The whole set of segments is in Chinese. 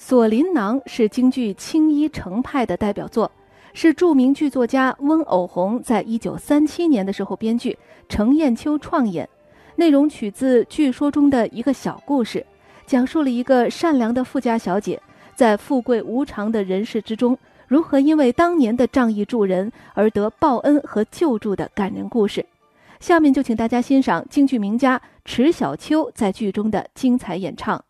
锁麟囊》是京剧青衣程派的代表作，是著名剧作家温藕红在一九三七年的时候编剧，程砚秋创演。内容取自剧说中的一个小故事，讲述了一个善良的富家小姐在富贵无常的人世之中，如何因为当年的仗义助人而得报恩和救助的感人故事。下面就请大家欣赏京剧名家迟小秋在剧中的精彩演唱。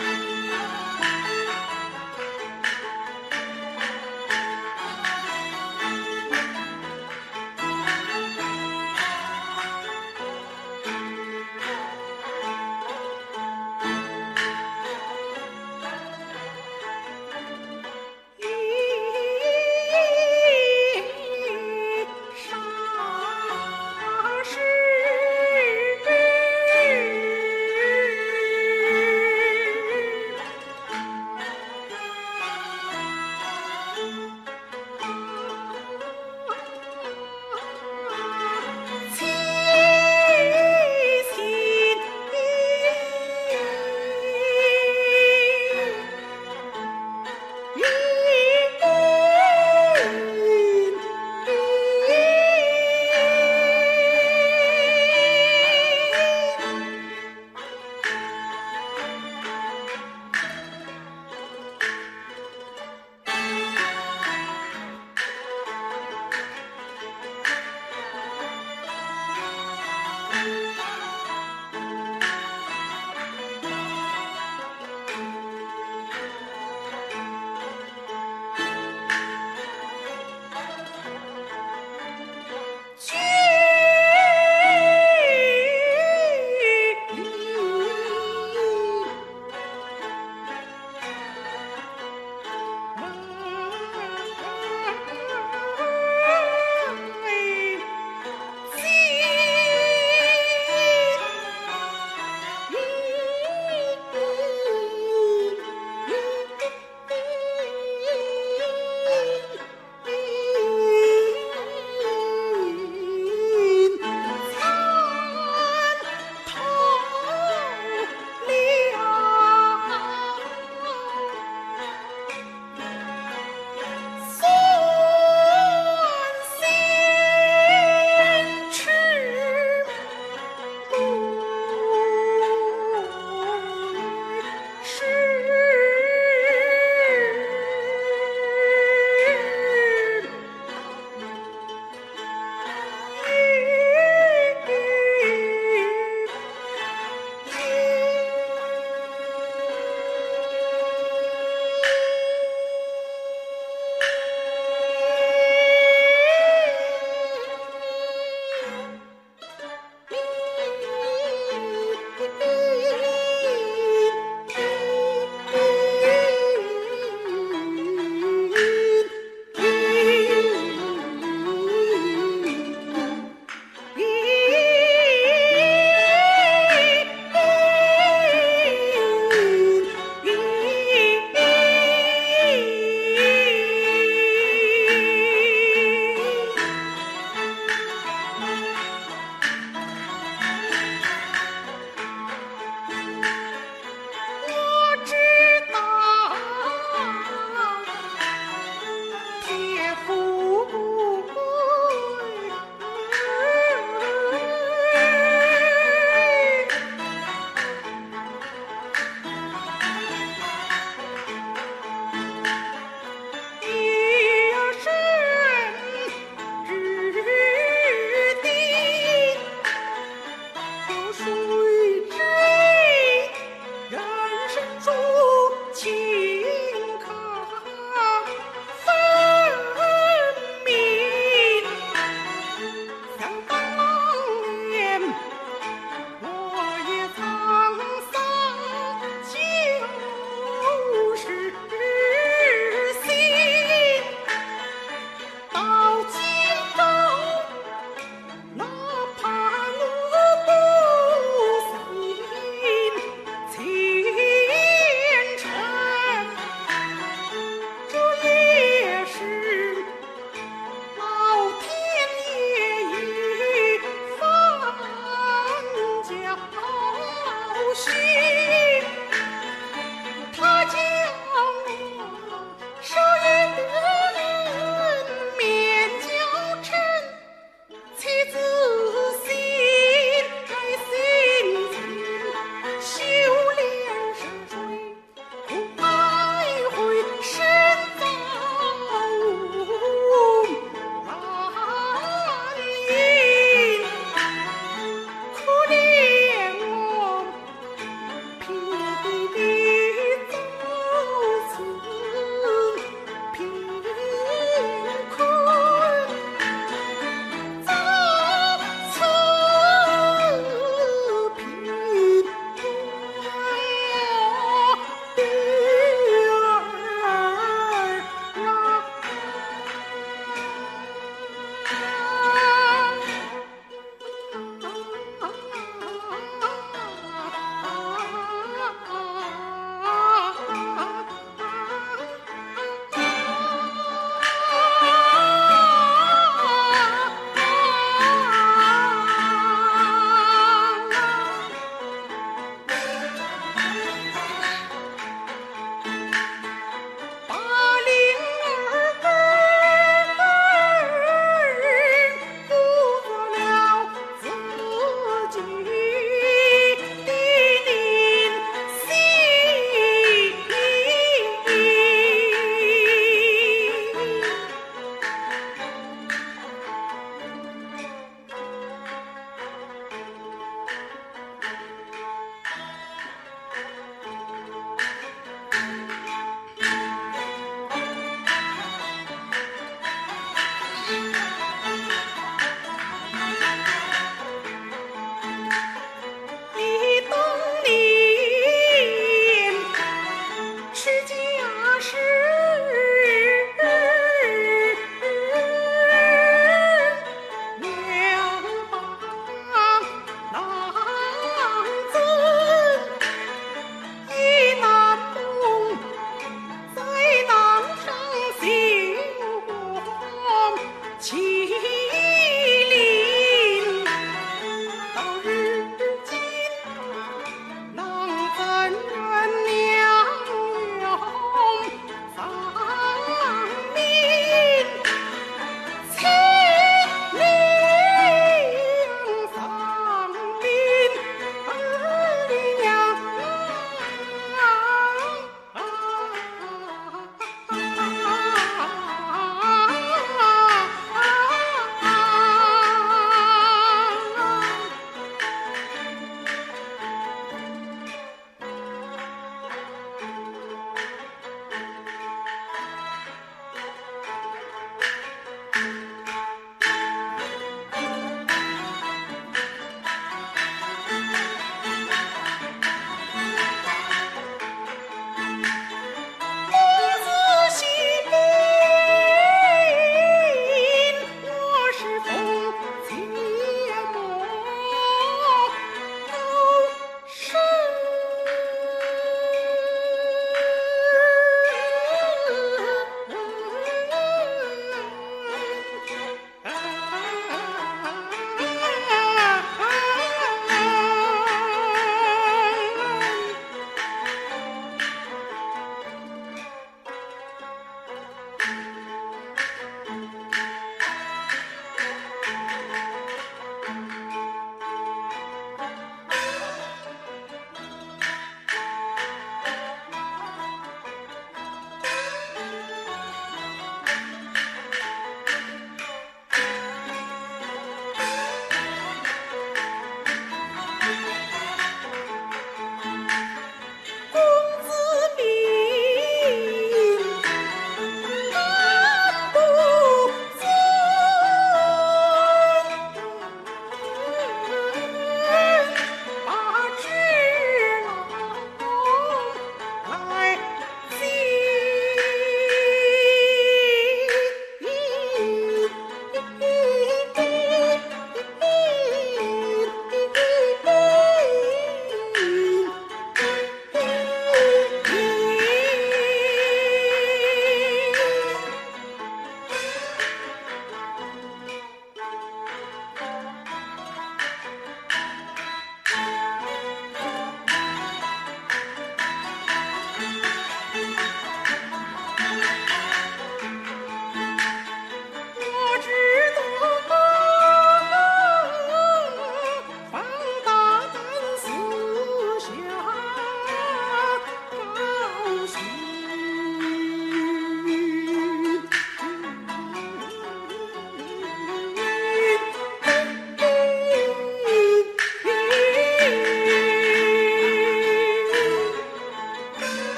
Bye.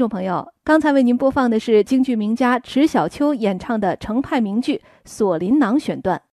众朋友，刚才为您播放的是京剧名家迟小秋演唱的程派名剧《锁麟囊》选段。